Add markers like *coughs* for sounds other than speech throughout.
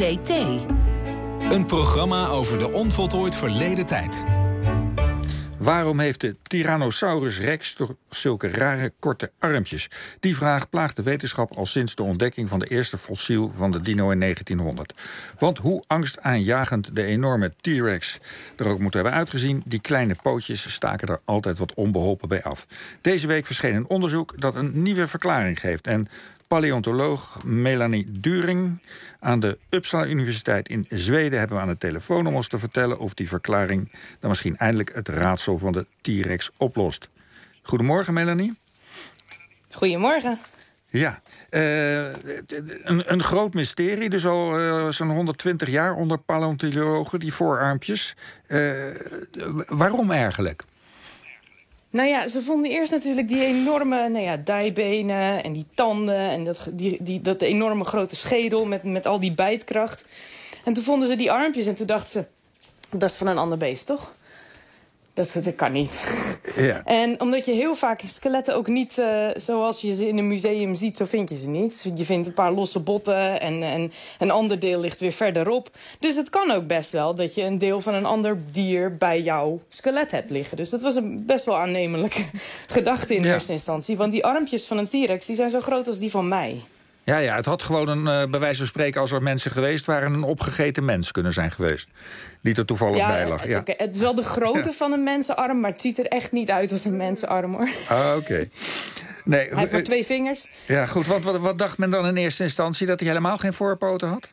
OVT. Een programma over de onvoltooid verleden tijd. Waarom heeft de Tyrannosaurus rex toch zulke rare korte armpjes? Die vraag plaagt de wetenschap al sinds de ontdekking van de eerste fossiel van de dino in 1900. Want hoe angstaanjagend de enorme T-rex er ook moet hebben uitgezien, die kleine pootjes staken er altijd wat onbeholpen bij af. Deze week verscheen een onderzoek dat een nieuwe verklaring geeft. En paleontoloog Melanie During aan de Uppsala Universiteit in Zweden hebben we aan de telefoon om ons te vertellen of die verklaring dan misschien eindelijk het raadsel van de T-Rex oplost. Goedemorgen, Melanie. Goedemorgen. Ja, uh, een, een, groot mysterie, dus al uh, zo'n 120 jaar onder paleontologen, die voorarmpjes. Uh, waarom eigenlijk? Nou ja, ze vonden eerst natuurlijk die enorme nou ja, dijbenen en die tanden en dat, die, die, dat enorme grote schedel met, met al die bijtkracht. En toen vonden ze die armpjes en toen dachten ze, dat is van een ander beest, toch? Dat, dat kan niet. *laughs* Ja. En omdat je heel vaak skeletten ook niet uh, zoals je ze in een museum ziet, zo vind je ze niet. Je vindt een paar losse botten en, en een ander deel ligt weer verderop. Dus het kan ook best wel dat je een deel van een ander dier bij jouw skelet hebt liggen. Dus dat was een best wel aannemelijke *laughs* gedachte in eerste instantie. Want die armpjes van een T-Rex die zijn zo groot als die van mij. Ja, ja, het had gewoon een, uh, bij wijze van spreken, als er mensen geweest waren, een opgegeten mens kunnen zijn geweest. Die er toevallig bij lag. Ja. Okay, het is wel de *laughs* grootte van een mensenarm, maar het ziet er echt niet uit als een mensenarm hoor. Ah, oké. Nee, hij heeft maar twee vingers. Ja, goed. Wat, wat, wat dacht men dan in eerste instantie? Dat hij helemaal geen voorpoten had?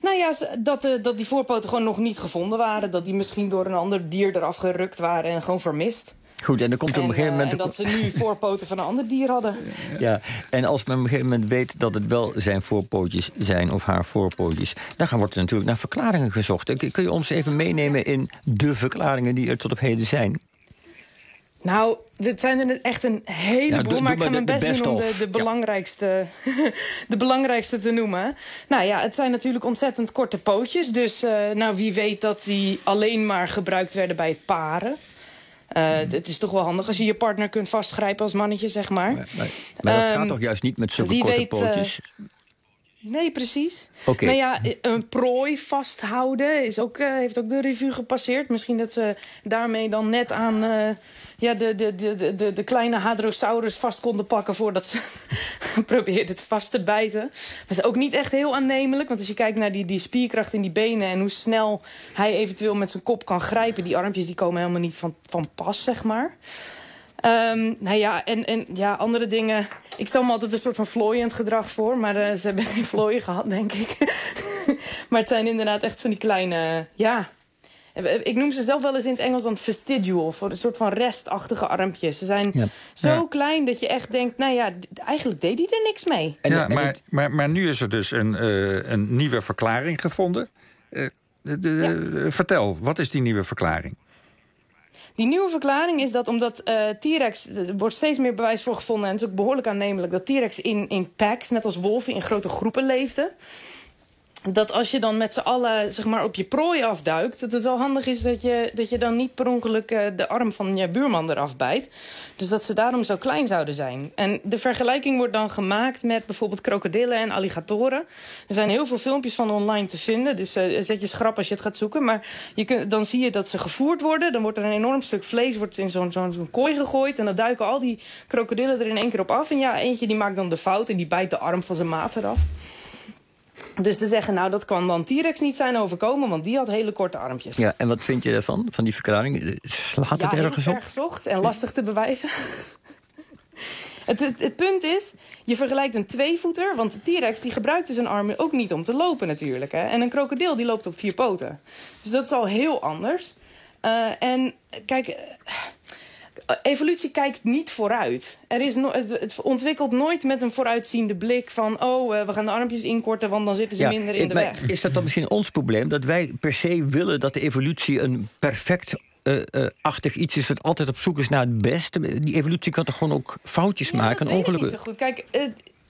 Nou ja, dat, uh, dat die voorpoten gewoon nog niet gevonden waren. Dat die misschien door een ander dier eraf gerukt waren en gewoon vermist. Goed, en dan komt er op een gegeven moment... En dat ze nu *laughs* voorpoten van een ander dier hadden. Ja, en als men op een gegeven moment weet dat het wel zijn voorpootjes zijn... of haar voorpootjes, dan wordt er natuurlijk naar verklaringen gezocht. Kun je ons even meenemen in de verklaringen die er tot op heden zijn? Nou, dit zijn er echt een heleboel, ja, maar ik ga mijn best doen om de, de belangrijkste, *laughs* de belangrijkste te noemen. Nou ja, het zijn natuurlijk ontzettend korte pootjes. Dus uh, nou, wie weet dat die alleen maar gebruikt werden bij het paren. Uh, het is toch wel handig als je je partner kunt vastgrijpen als mannetje, zeg maar. Maar, maar, maar dat gaat ehm, toch juist niet met zulke korte weet, pootjes? Nee, precies. Okay. Nou ja, een prooi vasthouden is ook, uh, heeft ook de revue gepasseerd. Misschien dat ze daarmee dan net aan ja, de, de, de, de, de kleine hadrosaurus vast konden pakken voordat ze *laughs* probeerden het vast te bijten. Maar is ook niet echt heel aannemelijk. Want als je kijkt naar die, die spierkracht in die benen en hoe snel hij eventueel met zijn kop kan grijpen, die armpjes die komen helemaal niet van, van pas, zeg maar. Um, nou ja, en, en ja, andere dingen. Ik stel me altijd een soort van vlooiend gedrag voor. Maar uh, ze hebben *laughs* geen vlooien gehad, denk ik. *laughs* maar het zijn inderdaad echt van die kleine... Ja, ik noem ze zelf wel eens in het Engels dan vestigial. Voor een soort van restachtige armpjes. Ze zijn zo klein dat je echt denkt... nou ja, eigenlijk deed hij er niks mee. Ja, maar, maar, maar nu is er dus een, uh, een nieuwe verklaring gevonden. Uh, de, de, vertel, wat is die nieuwe verklaring? Die nieuwe verklaring is dat omdat uh, T-Rex... er wordt steeds meer bewijs voor gevonden... en het is ook behoorlijk aannemelijk... dat T-Rex in, in packs, net als wolven, in grote groepen leefden dat als je dan met z'n allen zeg maar, op je prooi afduikt... dat het wel handig is dat je, dat je dan niet per ongeluk uh, de arm van je buurman eraf bijt. Dus dat ze daarom zo klein zouden zijn. En de vergelijking wordt dan gemaakt met bijvoorbeeld krokodillen en alligatoren. Er zijn heel veel filmpjes van online te vinden. Dus uh, zet je schrap als je het gaat zoeken. Maar je dan zie je dat ze gevoerd worden. Dan wordt er een enorm stuk vlees wordt in zo'n zo'n zo'n kooi gegooid. En dan duiken al die krokodillen er in één keer op af. En ja, eentje die maakt dan de fout en die bijt de arm van zijn maat eraf. Dus te zeggen, nou, dat kan dan T-Rex niet zijn overkomen... want die had hele korte armpjes. Ja, en wat vind je daarvan, van die verklaring? Slaat het ergens op? gezocht en lastig te bewijzen. *laughs* Het, het, het, punt is, je vergelijkt een tweevoeter... want de T-Rex die gebruikte zijn armen ook niet om te lopen natuurlijk. Hè? En een krokodil die loopt op vier poten. Dus dat is al heel anders. Uh, en kijk, evolutie kijkt niet vooruit. Er is no het, ontwikkelt nooit met een vooruitziende blik van... oh, uh, we gaan de armpjes inkorten, want dan zitten ze minder in de weg. Is dat dan misschien ons probleem? Dat wij per se willen dat de evolutie een perfect uh, uh, achtig iets is wat altijd op zoek is naar het beste. Die evolutie kan toch gewoon ook foutjes maken? Dat weet ik niet zo goed. Kijk,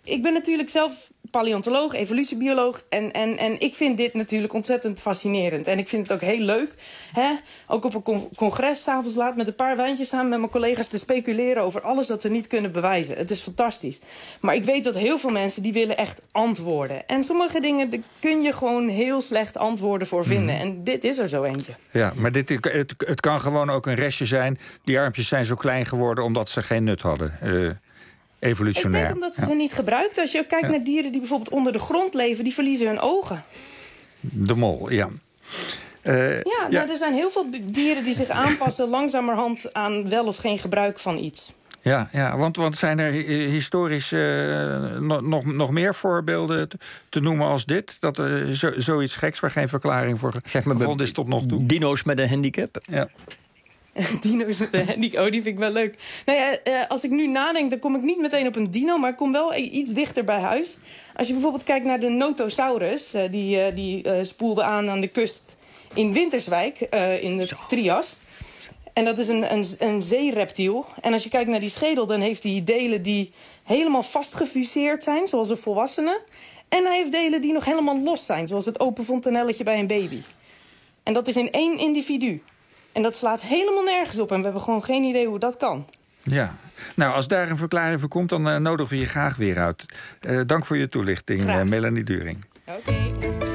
ik ben natuurlijk zelf paleontoloog, evolutiebioloog. En, en, en ik vind dit natuurlijk ontzettend fascinerend. En ik vind het ook heel leuk. Hè? Ook op een congres s'avonds laat met een paar wijntjes samen met mijn collega's te speculeren over alles dat we niet kunnen bewijzen. Het is fantastisch. Maar ik weet dat heel veel mensen die willen echt antwoorden. En sommige dingen daar kun je gewoon heel slecht antwoorden voor vinden. Mhm. En dit is er zo eentje. Ja, maar dit, het, het kan gewoon ook een restje zijn. Die armpjes zijn zo klein geworden omdat ze geen nut hadden. Uh, evolutionair. Ik denk omdat ze ze niet gebruikt. Als je ook kijkt naar dieren die bijvoorbeeld onder de grond leven, die verliezen hun ogen. De mol, ja. Uh, ja, nou, ja, er zijn heel veel dieren die zich aanpassen *coughs* langzamerhand aan wel of geen gebruik van iets. Ja, ja want, want zijn er historisch uh, nog, nog meer voorbeelden te, noemen als dit? Dat er zo, zoiets geks waar geen verklaring voor zeg maar, gevonden is tot nog toe? Dino's met een handicap? Ja. *laughs* dino's met een handicap. Oh, die vind ik wel leuk. Nou ja, uh, als ik nu nadenk, dan kom ik niet meteen op een dino, maar ik kom wel iets dichter bij huis. Als je bijvoorbeeld kijkt naar de Notosaurus, uh, die, uh, die spoelde aan aan de kust in Winterswijk in het Trias. En dat is een, een, een zeereptiel. En als je kijkt naar die schedel, dan heeft hij delen die helemaal vastgefuseerd zijn, zoals een volwassene. En hij heeft delen die nog helemaal los zijn, zoals het open fontanelletje bij een baby. En dat is in één individu. En dat slaat helemaal nergens op. En we hebben gewoon geen idee hoe dat kan. Ja, nou als daar een verklaring voor komt, dan uh, nodigen we je graag weer uit. Uh, dank voor je toelichting, uh, Melanie During. Oké.